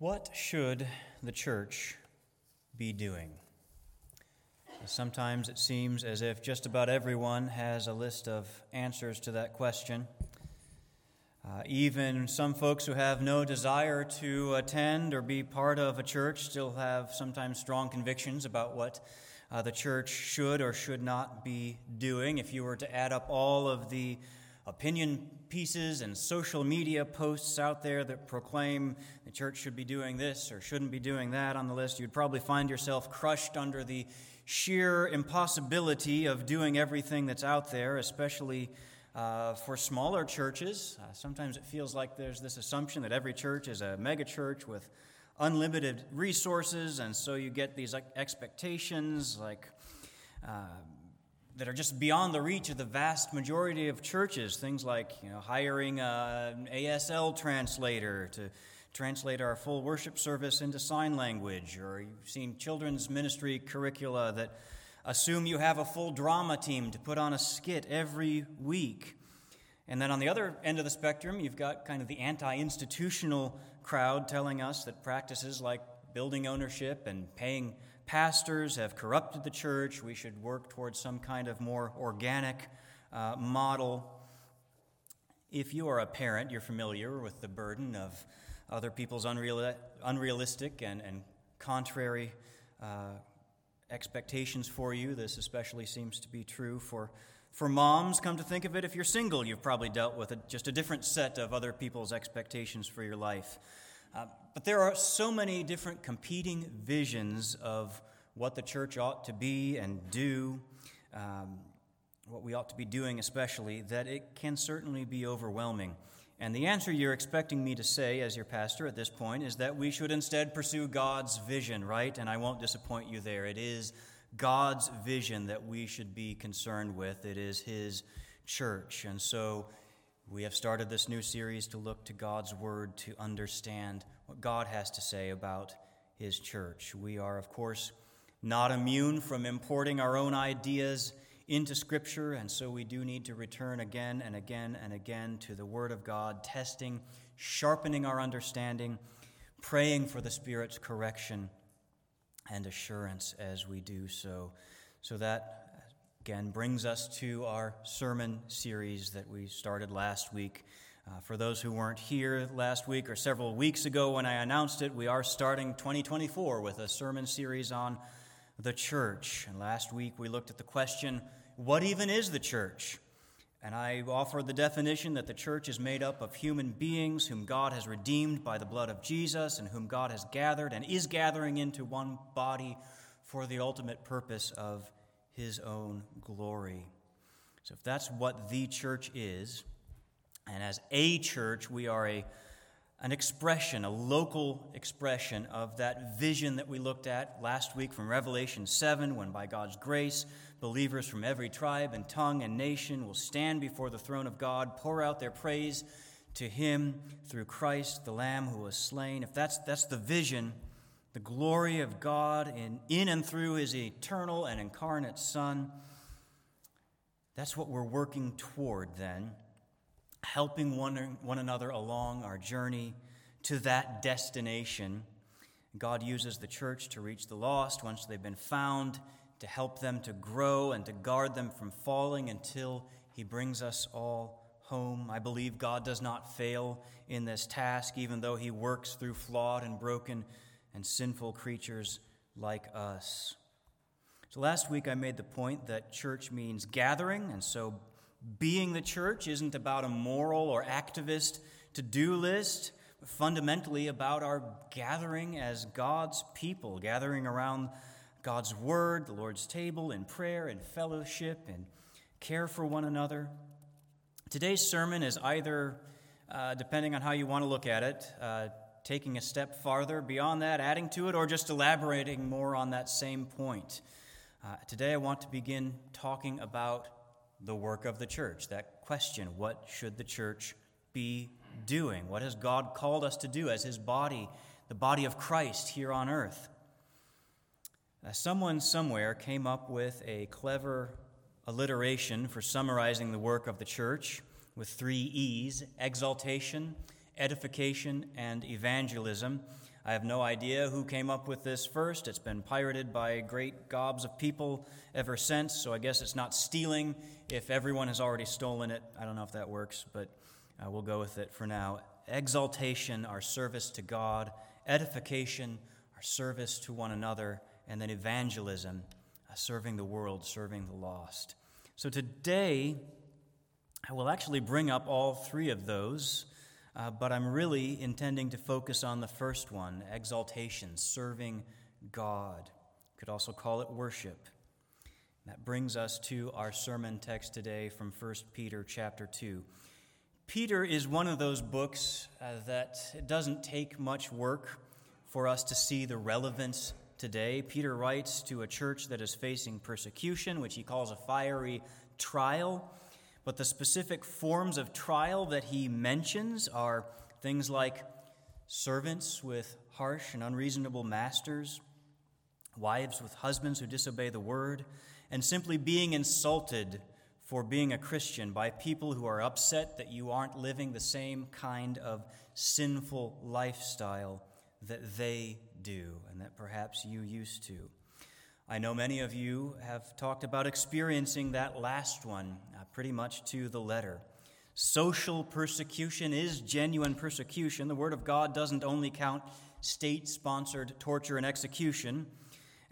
What should the church be doing? Sometimes it seems as if just about everyone has a list of answers to that question. Uh, even some folks who have no desire to attend or be part of a church still have sometimes strong convictions about what uh, the church should or should not be doing. If you were to add up all of the opinion pieces and social media posts out there that proclaim the church should be doing this or shouldn't be doing that on the list, you'd probably find yourself crushed under the sheer impossibility of doing everything that's out there, especially uh, for smaller churches. Uh, sometimes it feels like there's this assumption that every church is a megachurch with unlimited resources, and so you get these expectations like. Uh, that are just beyond the reach of the vast majority of churches. Things like you know, hiring an ASL translator to translate our full worship service into sign language, or you've seen children's ministry curricula that assume you have a full drama team to put on a skit every week. And then on the other end of the spectrum, you've got kind of the anti institutional crowd telling us that practices like building ownership and paying pastors have corrupted the church. We should work towards some kind of more organic uh, model. If you are a parent, you're familiar with the burden of other people's unreal, unrealistic and, and contrary uh, expectations for you. This especially seems to be true for, for moms. Come to think of it, if you're single, you've probably dealt with a, just a different set of other people's expectations for your life. Uh, but there are so many different competing visions of what the church ought to be and do, um, what we ought to be doing especially, that it can certainly be overwhelming. And the answer you're expecting me to say as your pastor at this point is that we should instead pursue God's vision, right? And I won't disappoint you there. It is God's vision that we should be concerned with, it is His church. And so we have started this new series to look to God's Word to understand what God has to say about His church. We are, of course, not immune from importing our own ideas into Scripture, and so we do need to return again and again and again to the Word of God, testing, sharpening our understanding, praying for the Spirit's correction and assurance as we do so. So that again brings us to our sermon series that we started last week. Uh, for those who weren't here last week or several weeks ago when I announced it, we are starting 2024 with a sermon series on the church. And last week we looked at the question what even is the church? And I offered the definition that the church is made up of human beings whom God has redeemed by the blood of Jesus and whom God has gathered and is gathering into one body for the ultimate purpose of his own glory. So, if that's what the church is, and as a church, we are a, an expression, a local expression of that vision that we looked at last week from Revelation 7, when by God's grace, believers from every tribe and tongue and nation will stand before the throne of God, pour out their praise to Him through Christ, the Lamb who was slain. If that's, that's the vision, the glory of God in, in and through his eternal and incarnate Son. That's what we're working toward then, helping one, one another along our journey to that destination. God uses the church to reach the lost once they've been found, to help them to grow and to guard them from falling until he brings us all home. I believe God does not fail in this task, even though he works through flawed and broken and sinful creatures like us. So last week I made the point that church means gathering, and so being the church isn't about a moral or activist to do list, but fundamentally about our gathering as God's people, gathering around God's word, the Lord's table, in prayer and fellowship and care for one another. Today's sermon is either, uh, depending on how you want to look at it, uh, taking a step farther beyond that, adding to it, or just elaborating more on that same point. Uh, today, I want to begin talking about the work of the church. That question what should the church be doing? What has God called us to do as His body, the body of Christ here on earth? Uh, someone somewhere came up with a clever alliteration for summarizing the work of the church with three E's exaltation, edification, and evangelism. I have no idea who came up with this first. It's been pirated by great gobs of people ever since, so I guess it's not stealing if everyone has already stolen it. I don't know if that works, but uh, we'll go with it for now. Exaltation, our service to God, edification, our service to one another, and then evangelism, uh, serving the world, serving the lost. So today, I will actually bring up all three of those. Uh, but I'm really intending to focus on the first one exaltation, serving God. Could also call it worship. That brings us to our sermon text today from 1 Peter chapter 2. Peter is one of those books uh, that it doesn't take much work for us to see the relevance today. Peter writes to a church that is facing persecution, which he calls a fiery trial. But the specific forms of trial that he mentions are things like servants with harsh and unreasonable masters, wives with husbands who disobey the word, and simply being insulted for being a Christian by people who are upset that you aren't living the same kind of sinful lifestyle that they do and that perhaps you used to. I know many of you have talked about experiencing that last one uh, pretty much to the letter. Social persecution is genuine persecution. The Word of God doesn't only count state sponsored torture and execution,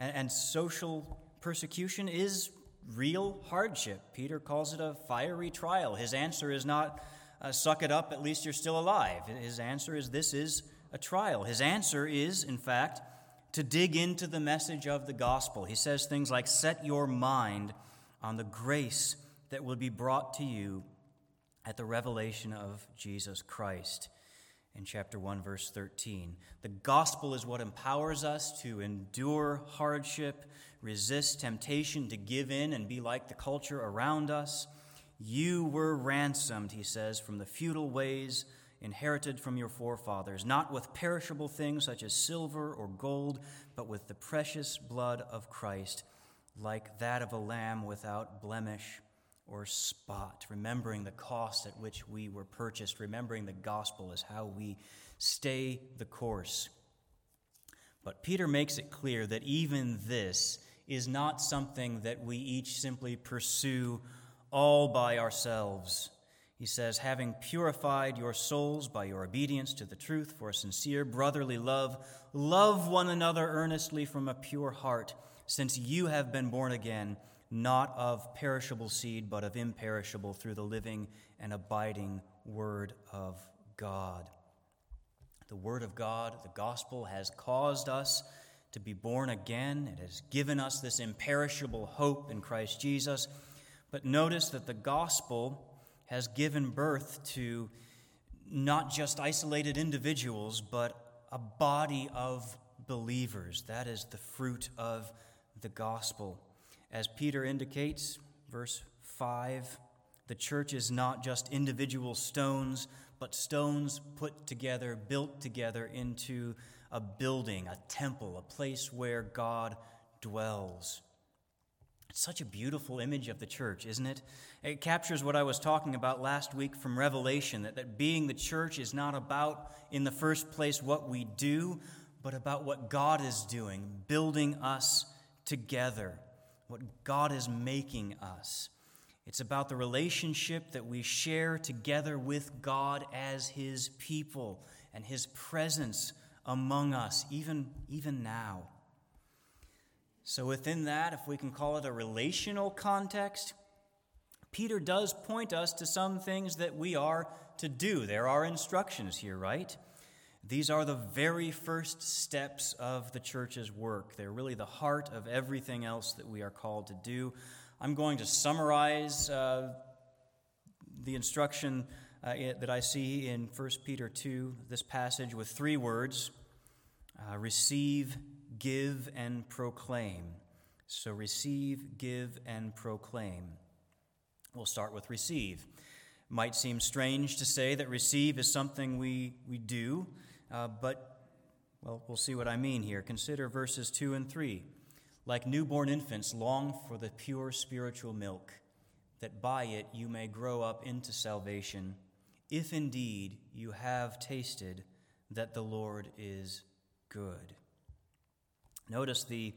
and, and, social persecution is real hardship. Peter calls it a fiery trial. His answer is not, uh, suck it up, at least you're still alive. His answer is, this is a trial. His answer is, in fact, to dig into the message of the gospel. He says things like, Set your mind on the grace that will be brought to you at the revelation of Jesus Christ. In chapter 1, verse 13. The gospel is what empowers us to endure hardship, resist temptation to give in and be like the culture around us. You were ransomed, he says, from the futile ways inherited from your forefathers, not with perishable things such as silver or gold, but with the precious blood of Christ, like that of a lamb without blemish or spot. Remembering the cost at which we were purchased, remembering the gospel is how we stay the course. But Peter makes it clear that even this is not something that we each simply pursue all by ourselves. He says, having purified your souls by your obedience to the truth for a sincere brotherly love, love one another earnestly from a pure heart, since you have been born again, not of perishable seed, but of imperishable, through the living and abiding Word of God. The Word of God, the gospel, has caused us to be born again. It has given us this imperishable hope in Christ Jesus. But notice that the gospel has given birth to not just isolated individuals, but a body of believers. That is the fruit of the gospel. As Peter indicates, verse 5, the church is not just individual stones, but stones put together, built together into a building, a temple, a place where God dwells. It's such a beautiful image of the church, isn't it? It captures what I was talking about last week from Revelation that, that being the church is not about, in the first place, what we do, but about what God is doing, building us together, what God is making us. It's about the relationship that we share together with God as His people and His presence among us, even, even now. So, within that, if we can call it a relational context, Peter does point us to some things that we are to do. There are instructions here, right? These are the very first steps of the church's work. They're really the heart of everything else that we are called to do. I'm going to summarize uh, the instruction uh, that I see in 1 Peter 2, this passage, with three words uh, receive, give, and proclaim. So receive, give, and proclaim. We'll start with receive. Might seem strange to say that receive is something we, we do, uh, but, well, we'll see what I mean here. Consider verses 2 and 3. Like newborn infants, long for the pure spiritual milk, that by it you may grow up into salvation, if indeed you have tasted that the Lord is good. Notice the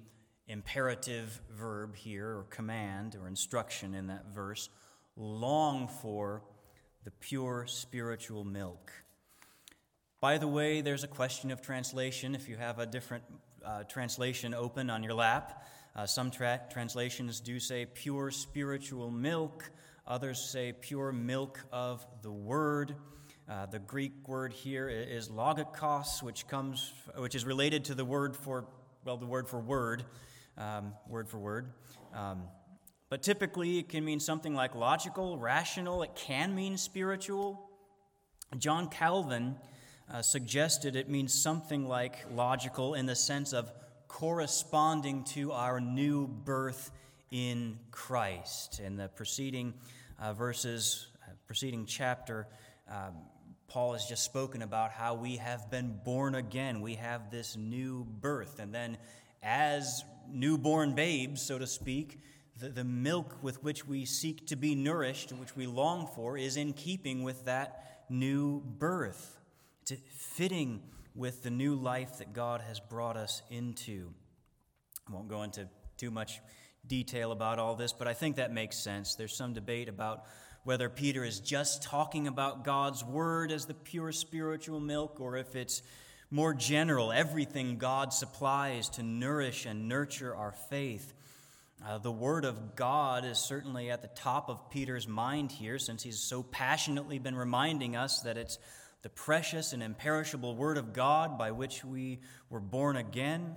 imperative verb here, or command, or instruction in that verse long for the pure spiritual milk. By the way, there's a question of translation. If you have a different uh, translation open on your lap, uh, some tra- translations do say pure spiritual milk, others say pure milk of the word. Uh, the Greek word here is logikos, which comes, which is related to the word for, well, the word for word, um, word for word. Um, but typically, it can mean something like logical, rational. It can mean spiritual. John Calvin uh, suggested it means something like logical in the sense of corresponding to our new birth in Christ. In the preceding uh, verses, uh, preceding chapter, um, Paul has just spoken about how we have been born again. We have this new birth. And then, as newborn babes, so to speak, the, the milk with which we seek to be nourished, which we long for, is in keeping with that new birth. It's fitting with the new life that God has brought us into. I won't go into too much detail about all this, but I think that makes sense. There's some debate about whether Peter is just talking about God's word as the pure spiritual milk or if it's more general, everything God supplies to nourish and nurture our faith. Uh, the Word of God is certainly at the top of Peter's mind here, since he's so passionately been reminding us that it's the precious and imperishable Word of God by which we were born again.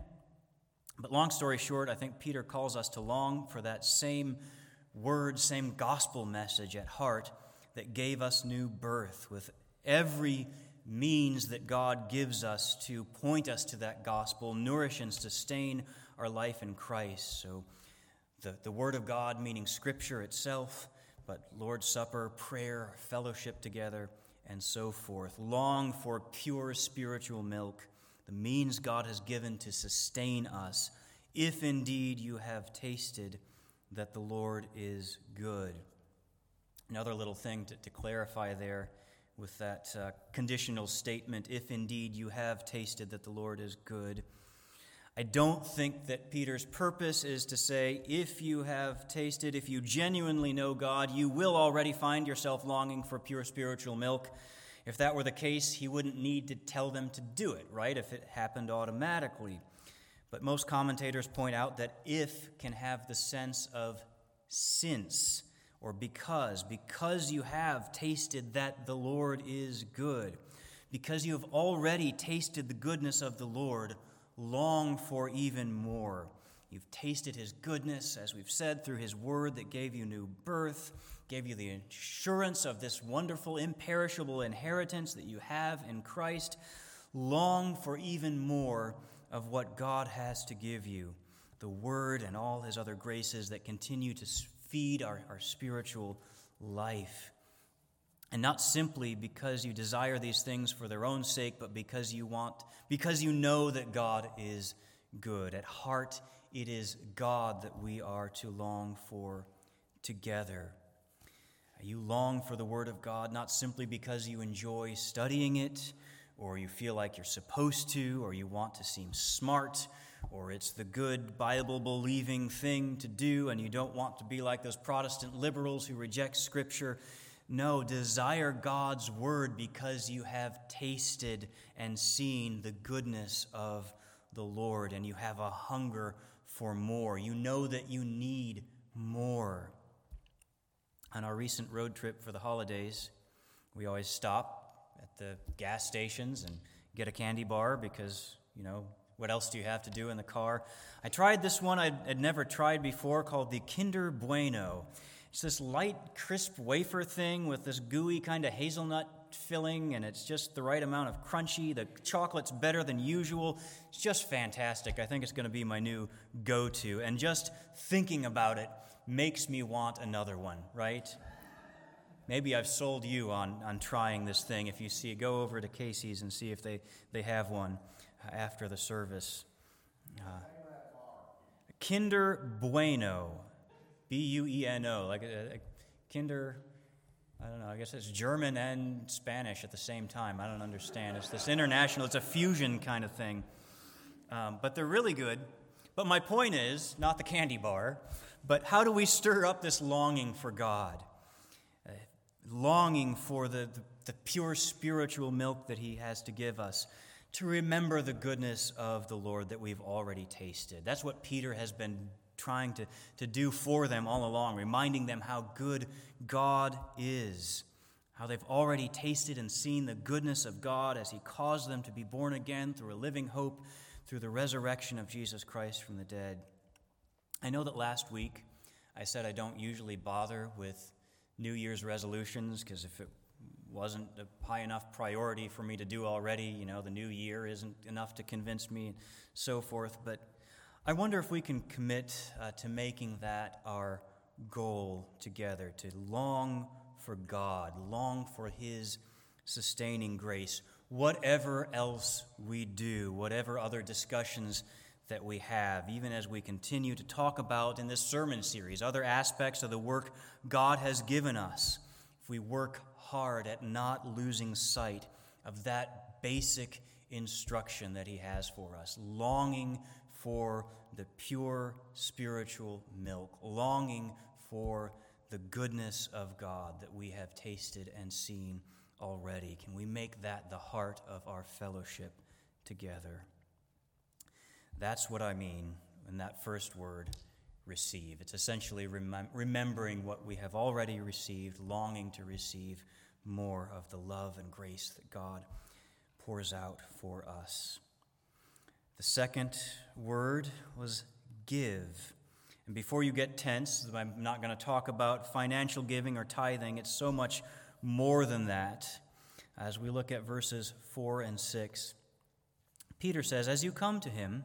But long story short, I think Peter calls us to long for that same word, same gospel message at heart that gave us new birth, with every means that God gives us to point us to that gospel, nourish and sustain our life in Christ. So, the, the Word of God, meaning Scripture itself, but Lord's Supper, prayer, fellowship together and so forth. Long for pure spiritual milk, the means God has given to sustain us, if indeed you have tasted that the Lord is good. Another little thing to, to clarify there with that uh, conditional statement, if indeed you have tasted that the Lord is good. I don't think that Peter's purpose is to say, if you have tasted, if you genuinely know God, you will already find yourself longing for pure spiritual milk. If that were the case, he wouldn't need to tell them to do it, right? If it happened automatically. But most commentators point out that if can have the sense of since or because, because you have tasted that the Lord is good, because you have already tasted the goodness of the Lord long for even more. You've tasted his goodness, as we've said, through his word that gave you new birth, gave you the assurance of this wonderful, imperishable inheritance that you have in Christ. Long for even more of what God has to give you the word and all his other graces that continue to feed our, our spiritual life. And not simply because you desire these things for their own sake, but because you want, because you know that God is good. At heart, it is God that we are to long for together. You long for the Word of God not simply because you enjoy studying it, or you feel like you're supposed to, or you want to seem smart, or it's the good Bible believing thing to do, and you don't want to be like those Protestant liberals who reject Scripture. No, desire God's word because you have tasted and seen the goodness of the Lord and you have a hunger for more. You know that you need more. On our recent road trip for the holidays, we always stop the gas stations and get a candy bar because, you know, what else do you have to do in the car? I tried this one I had never tried before called the Kinder Bueno. It's this light, crisp wafer thing with this gooey kind of hazelnut filling, and it's just the right amount of crunchy. The chocolate's better than usual. It's just fantastic. I think it's going to be my new go to. And just thinking about it makes me want another one, right? Maybe I've sold you on, on trying this thing. If you see, go over to Casey's and see if they, they have one after the service. Uh, Kinder Bueno. B U E N O, like a, a kinder. I don't know. I guess it's German and Spanish at the same time. I don't understand. It's this international. It's a fusion kind of thing. um, but they're really good. But my point is not the candy bar, but how do we stir up this longing for God? Longing for the, the, the pure spiritual milk that He has to give us, to remember the goodness of the Lord that we've already tasted. That's what Peter has been trying to, to do for them all along, reminding them how good God is, how they've already tasted and seen the goodness of God as He caused them to be born again through a living hope through the resurrection of Jesus Christ from the dead. I know that last week I said I don't usually bother with New Year's resolutions because if it wasn't a high enough priority for me to do already, you know, the new year isn't enough to convince me and so forth. But I wonder if we can commit uh, to making that our goal together, to long for God, long for His sustaining grace, whatever else we do, whatever other discussions that we have, even as we continue to talk about in this sermon series other aspects of the work God has given us. If we work hard at not losing sight of that basic instruction that He has for us, longing for the pure spiritual milk, longing for the goodness of God that we have tasted and seen already. Can we make that the heart of our fellowship together? That's what I mean in that first word, receive. It's essentially remem- remembering what we have already received, longing to receive more of the love and grace that God pours out for us. The second word was give. And before you get tense, I'm not going to talk about financial giving or tithing. It's so much more than that. As we look at verses 4 and 6, Peter says, As you come to him,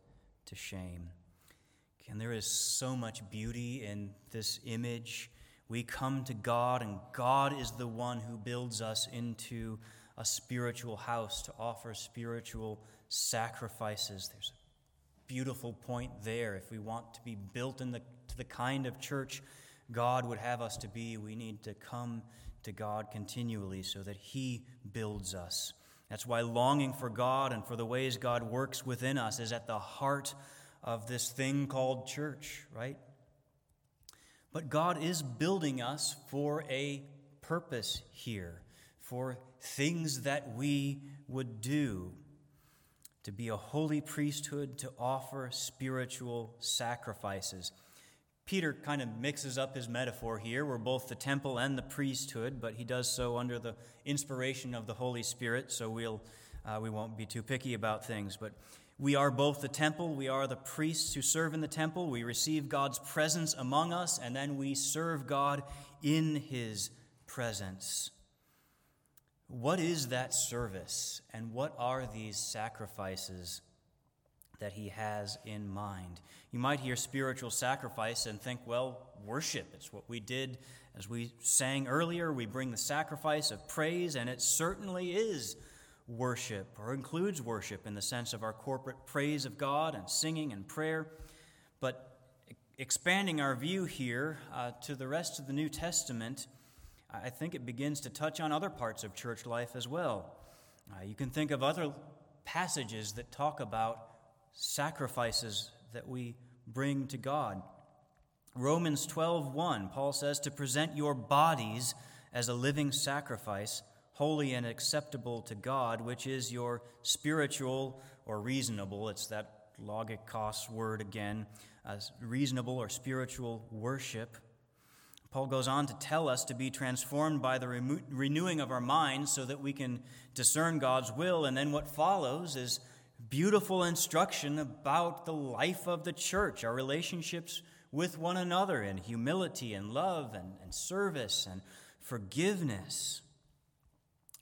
to shame. And there is so much beauty in this image. We come to God, and God is the one who builds us into a spiritual house to offer spiritual sacrifices. There's a beautiful point there. If we want to be built in the, to the kind of church God would have us to be, we need to come to God continually so that He builds us. That's why longing for God and for the ways God works within us is at the heart of this thing called church, right? But God is building us for a purpose here, for things that we would do, to be a holy priesthood, to offer spiritual sacrifices. Peter kind of mixes up his metaphor here. We're both the temple and the priesthood, but he does so under the inspiration of the Holy Spirit, so we'll, uh, we won't be too picky about things. But we are both the temple, we are the priests who serve in the temple. We receive God's presence among us, and then we serve God in his presence. What is that service, and what are these sacrifices that he has in mind? You might hear spiritual sacrifice and think, well, worship. It's what we did as we sang earlier. We bring the sacrifice of praise, and it certainly is worship, or includes worship in the sense of our corporate praise of God and singing and prayer. But expanding our view here uh, to the rest of the New Testament, I think it begins to touch on other parts of church life as well. Uh, you can think of other passages that talk about sacrifices that we bring to God. Romans 12:1 Paul says to present your bodies as a living sacrifice holy and acceptable to God which is your spiritual or reasonable it's that logikos word again uh, reasonable or spiritual worship Paul goes on to tell us to be transformed by the re- renewing of our minds so that we can discern God's will. And then what follows is beautiful instruction about the life of the church, our relationships with one another and humility and love and, and service and forgiveness.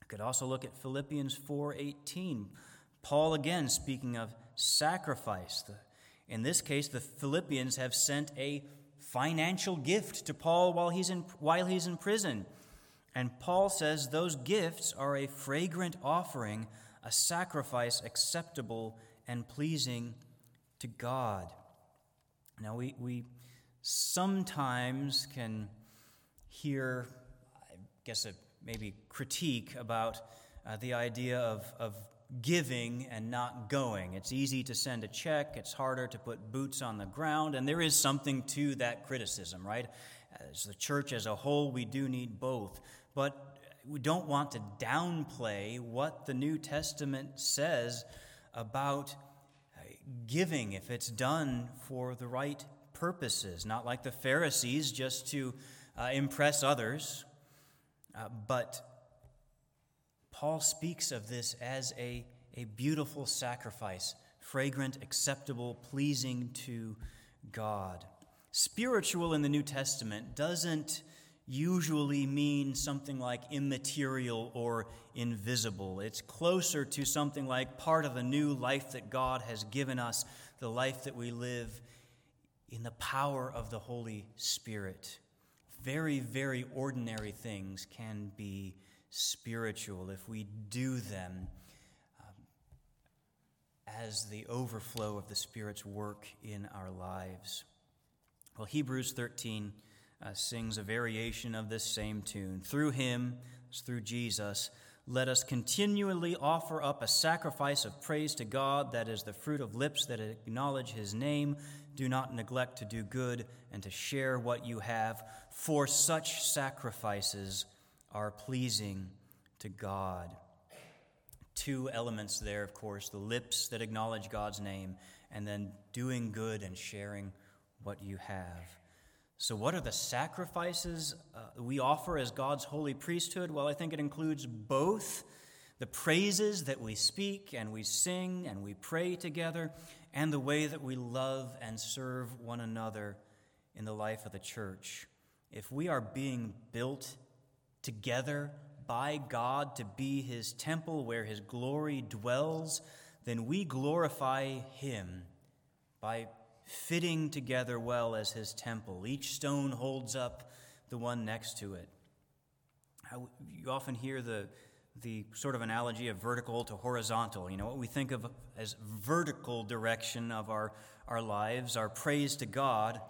You could also look at Philippians 4:18. Paul again speaking of sacrifice, In this case, the Philippians have sent a financial gift to Paul while he's in, while he's in prison. And Paul says those gifts are a fragrant offering, a sacrifice acceptable and pleasing to God. Now, we, we sometimes can hear, I guess, a maybe critique about uh, the idea of, of giving and not going. It's easy to send a check, it's harder to put boots on the ground, and there is something to that criticism, right? As the church as a whole, we do need both. But we don't want to downplay what the New Testament says about uh, giving if it's done for the right purposes, not like the Pharisees just to uh, impress others, uh, but Paul speaks of this as a, a beautiful sacrifice, fragrant, acceptable, pleasing to God. Spiritual in the New Testament doesn't usually mean something like immaterial or invisible. It's closer to something like part of a new life that God has given us, the life that we live in the power of the Holy Spirit. Very, very ordinary things can be spiritual if we do them um, as the overflow of the Spirit's work in our lives. Well, Hebrews 13 uh, sings a variation of this same tune. Through him, through Jesus, let us continually offer up a sacrifice of praise to God that is the fruit of lips that acknowledge his name. Do not neglect to do good and to share what you have, for such sacrifices are pleasing to God. Two elements there, of course the lips that acknowledge God's name, and then doing good and sharing what you have. So, what are the sacrifices uh, we offer as God's holy priesthood? Well, I think it includes both the praises that we speak and we sing and we pray together, and the way that we love and serve one another in the life of the church. If we are being built together by God to be his temple where his glory dwells, then we glorify him by fitting together well as his temple. Each stone holds up the one next to it. You often hear the, the sort of analogy of vertical to horizontal. You know, what we think of as vertical direction of our, our lives, our praise to God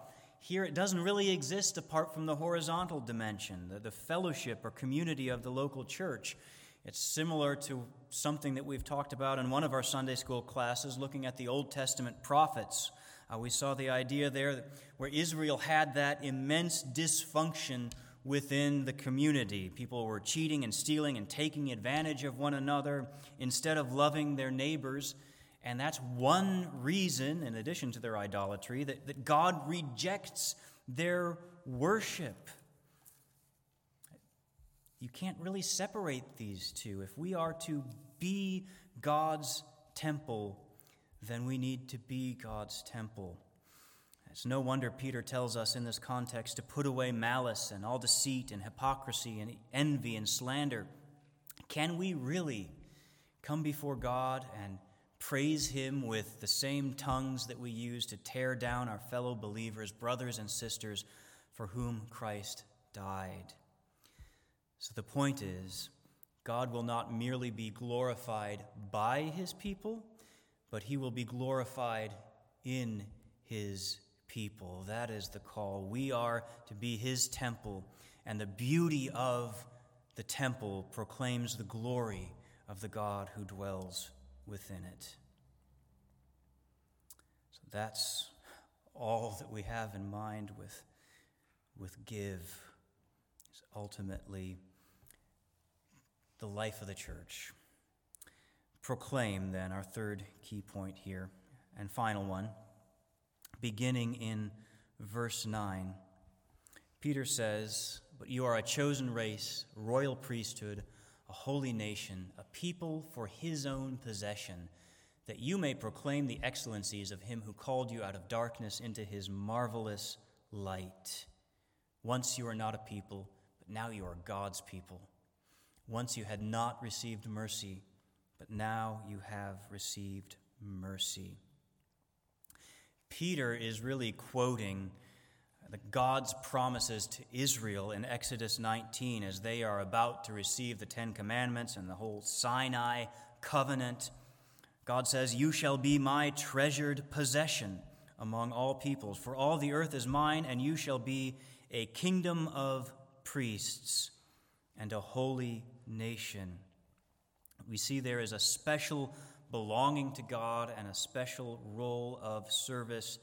here it doesn't really exist apart from the horizontal dimension, the, the fellowship or community of the local church. It's similar to something that we've talked about in one of our Sunday school classes, looking at the Old Testament prophets. Uh, we saw the idea there where Israel had that immense dysfunction within the community. People were cheating and stealing and taking advantage of one another instead of loving their neighbors and that's one reason, in addition to their idolatry, that, that God rejects their worship. You can't really separate these two. If we are to be God's temple, then we need to be God's temple. It's no wonder Peter tells us in this context to put away malice and all deceit and hypocrisy and envy and slander. Can we really come before God and praise Him with the same tongues that we use to tear down our fellow believers, brothers and sisters for whom Christ died. So the point is, God will not merely be glorified by His people, but He will be glorified in His people. That is the call. We are to be His temple, and the beauty of the temple proclaims the glory of the God who dwells within it. So that's all that we have in mind with, with give is ultimately the life of the church. Proclaim, then, our third key point here, and final one, beginning in verse 9. Peter says, But you are a chosen race, royal priesthood a holy nation, a people for his own possession, that you may proclaim the excellencies of him who called you out of darkness into his marvelous light. Once you were not a people, but now you are God's people. Once you had not received mercy, but now you have received mercy. Peter is really quoting the God's promises to Israel in Exodus 19 as they are about to receive the Ten Commandments and the whole Sinai covenant. God says, You shall be my treasured possession among all peoples, for all the earth is mine, and you shall be a kingdom of priests and a holy nation. We see there is a special belonging to God and a special role of service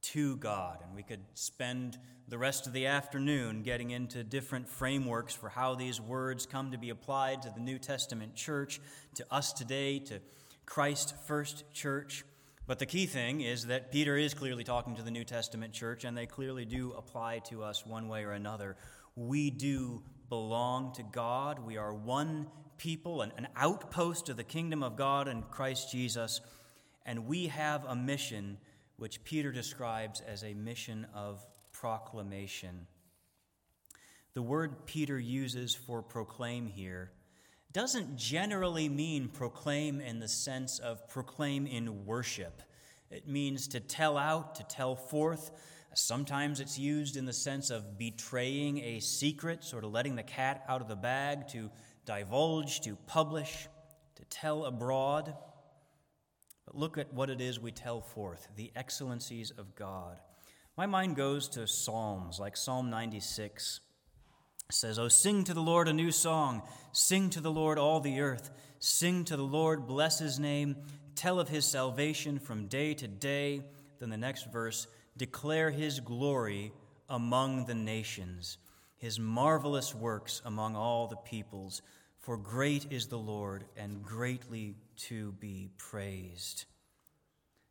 to God. And we could spend the rest of the afternoon getting into different frameworks for how these words come to be applied to the New Testament church, to us today, to Christ First Church. But the key thing is that Peter is clearly talking to the New Testament church, and they clearly do apply to us one way or another. We do belong to God. We are one people, an, an outpost of the kingdom of God in Christ Jesus, and we have a mission which Peter describes as a mission of proclamation. The word Peter uses for proclaim here doesn't generally mean proclaim in the sense of proclaim in worship. It means to tell out, to tell forth. Sometimes it's used in the sense of betraying a secret, sort of letting the cat out of the bag, to divulge, to publish, to tell abroad. But look at what it is we tell forth the excellencies of God. My mind goes to Psalms like Psalm 96. It says, Oh, sing to the Lord a new song. Sing to the Lord all the earth. Sing to the Lord, bless his name. Tell of his salvation from day to day. Then the next verse declare his glory among the nations, his marvelous works among all the peoples. For great is the Lord and greatly to be praised.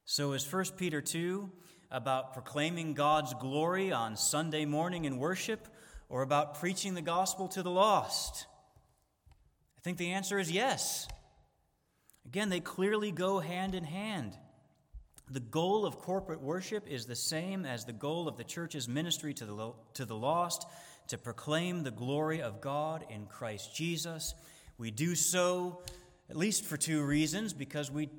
So, is 1 Peter 2 about proclaiming God's glory on Sunday morning in worship or about preaching the gospel to the lost? I think the answer is yes. Again, they clearly go hand in hand. The goal of corporate worship is the same as the goal of the church's ministry to the, to the lost to proclaim the glory of God in Christ Jesus. We do so at least for two reasons because we,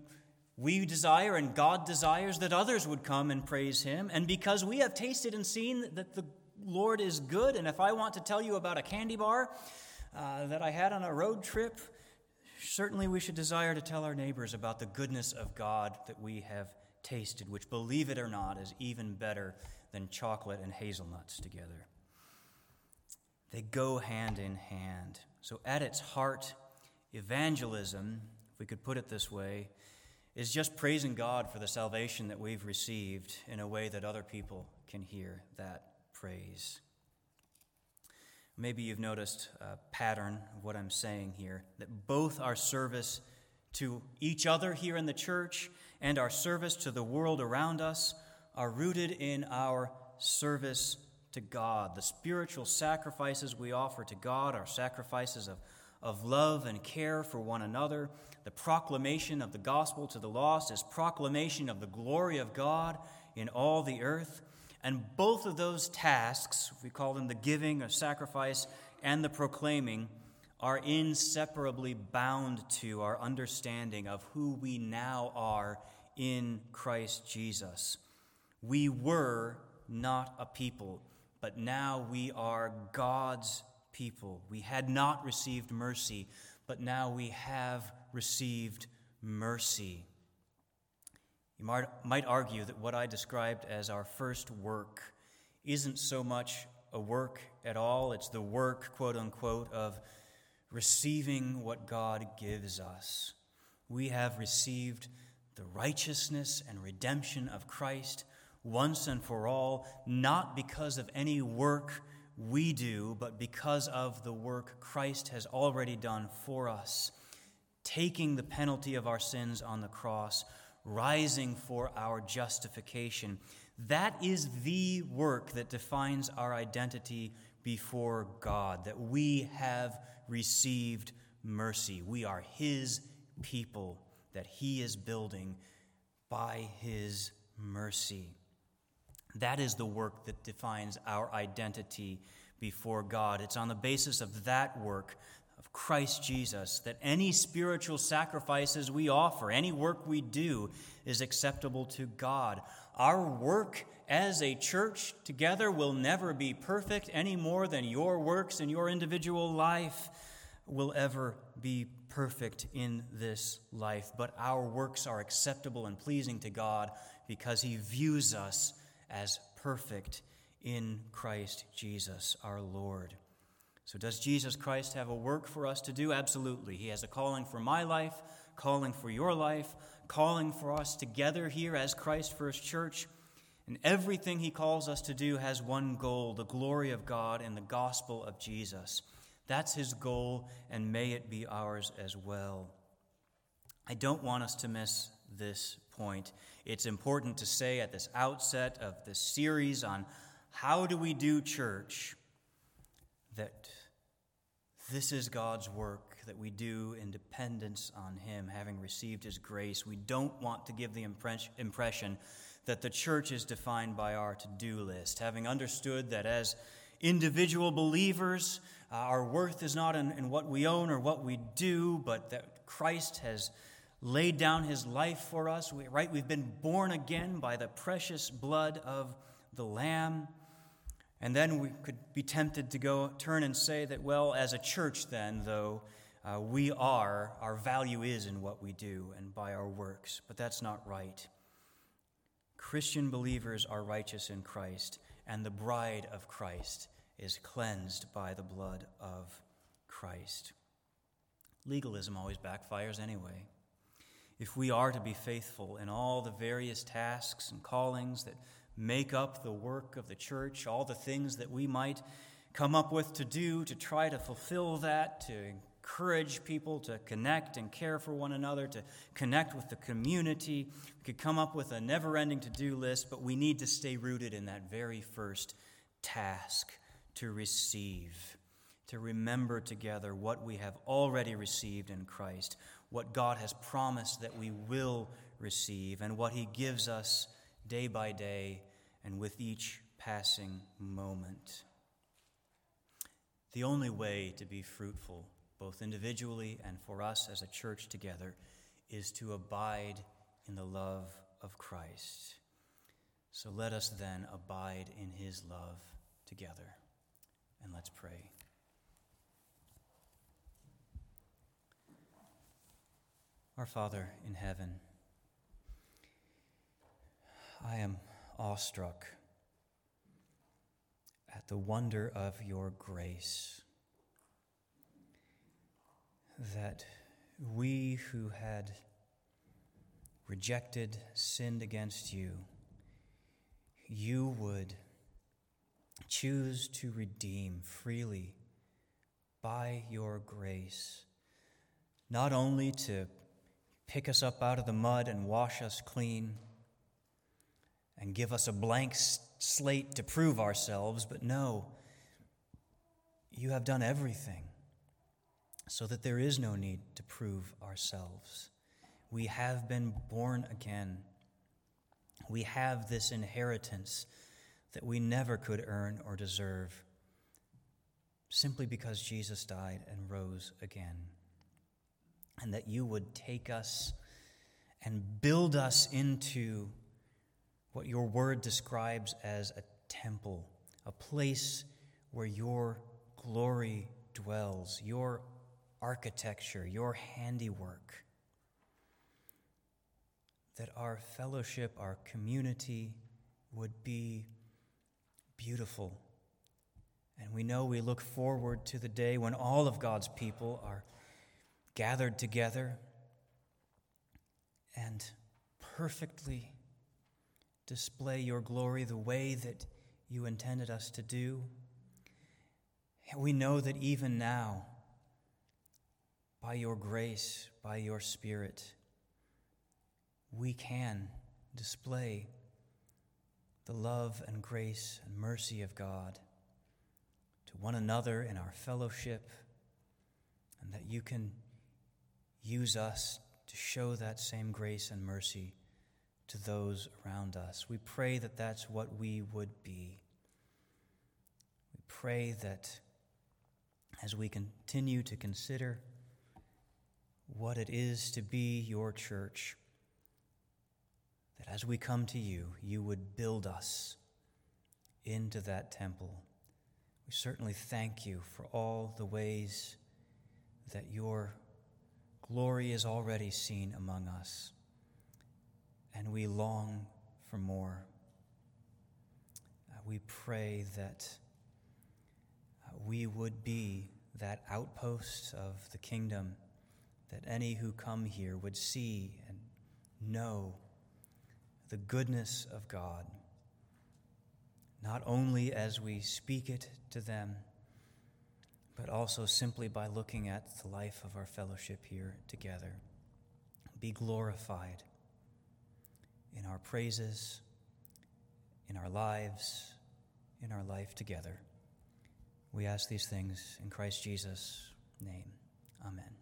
we desire and God desires that others would come and praise Him, and because we have tasted and seen that the Lord is good. And if I want to tell you about a candy bar uh, that I had on a road trip, certainly we should desire to tell our neighbors about the goodness of God that we have tasted, which, believe it or not, is even better than chocolate and hazelnuts together. They go hand in hand. So, at its heart, evangelism, if we could put it this way, is just praising God for the salvation that we've received in a way that other people can hear that praise. Maybe you've noticed a pattern of what I'm saying here that both our service to each other here in the church and our service to the world around us are rooted in our service to God. The spiritual sacrifices we offer to God are sacrifices of, of love and care for one another. The proclamation of the gospel to the lost is proclamation of the glory of God in all the earth. And both of those tasks, we call them the giving of sacrifice and the proclaiming, are inseparably bound to our understanding of who we now are in Christ Jesus. We were not a people but now we are God's people. We had not received mercy, but now we have received mercy. You might, argue that what I described as our first work isn't so much a work at all, it's the work, quote unquote, of receiving what God gives us. We have received the righteousness and redemption of Christ once and for all, not because of any work we do, but because of the work Christ has already done for us, taking the penalty of our sins on the cross, rising for our justification. That is the work that defines our identity before God, that we have received mercy. We are His people that He is building by His mercy. That is the work that defines our identity before God. It's on the basis of that work, of Christ Jesus, that any spiritual sacrifices we offer, any work we do, is acceptable to God. Our work as a church together will never be perfect any more than your works in your individual life will ever be perfect in this life. But our works are acceptable and pleasing to God because He views us as perfect in Christ Jesus our Lord. So, does Jesus Christ have a work for us to do? Absolutely. He has a calling for my life, calling for your life, calling for us together here as Christ First Church. And everything he calls us to do has one goal the glory of God and the gospel of Jesus. That's his goal, and may it be ours as well. I don't want us to miss this point. It's important to say at this outset of this series on how do we do church that this is God's work that we do in dependence on Him, having received His grace. We don't want to give the impression that the church is defined by our to do list, having understood that as individual believers, uh, our worth is not in, in what we own or what we do, but that Christ has laid down His life for us, we, right? We've been born again by the precious blood of the Lamb. And then we could be tempted to go turn and say that, well, as a church, then, though, uh, we are, our value is in what we do and by our works. But that's not right. Christian believers are righteous in Christ, and the bride of Christ is cleansed by the blood of Christ. Legalism always backfires anyway. If we are to be faithful in all the various tasks and callings that make up the work of the church, all the things that we might come up with to do to try to fulfill that, to encourage people to connect and care for one another, to connect with the community. We could come up with a never ending to do list, but we need to stay rooted in that very first task to receive, to remember together what we have already received in Christ, what God has promised that we will receive, and what He gives us day by day and with each passing moment. The only way to be fruitful, both individually and for us as a church together, is to abide in the love of Christ. So let us then abide in his love together. And let's pray. Our Father in heaven, I am awestruck at the wonder of your grace. That we who had rejected, sinned against you, you would choose to redeem freely by your grace, not only to pick us up out of the mud and wash us clean and give us a blank slate to prove ourselves, but no, you have done everything so that there is no need to prove ourselves. We have been born again. We have this inheritance that we never could earn or deserve simply because Jesus died and rose again. And that you would take us and build us into what your word describes as a temple, a place where your glory dwells, your architecture, your handiwork. That our fellowship, our community would be beautiful. And we know we look forward to the day when all of God's people are gathered together and perfectly display your glory the way that you intended us to do. We know that even now, by your grace, by your Spirit, we can display the love and grace and mercy of God to one another in our fellowship, and that you can use us to show that same grace and mercy to those around us. We pray that that's what we would be. We pray that as we continue to consider what it is to be your church, that as we come to you, you would build us into that temple. We certainly thank you for all the ways that your glory is already seen among us, and we long for more. Uh, we pray that uh, we would be that outpost of the kingdom, that any who come here would see and know the goodness of God, not only as we speak it to them, but also simply by looking at the life of our fellowship here together. Be glorified in our praises, in our lives, in our life together. We ask these things in Christ Jesus' name. Amen.